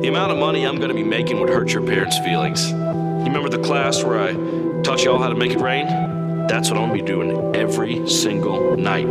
The amount of money I'm going to be making would hurt your parents' feelings. You remember the class where I taught you all how to make it rain? That's what I'm going to be doing every single night.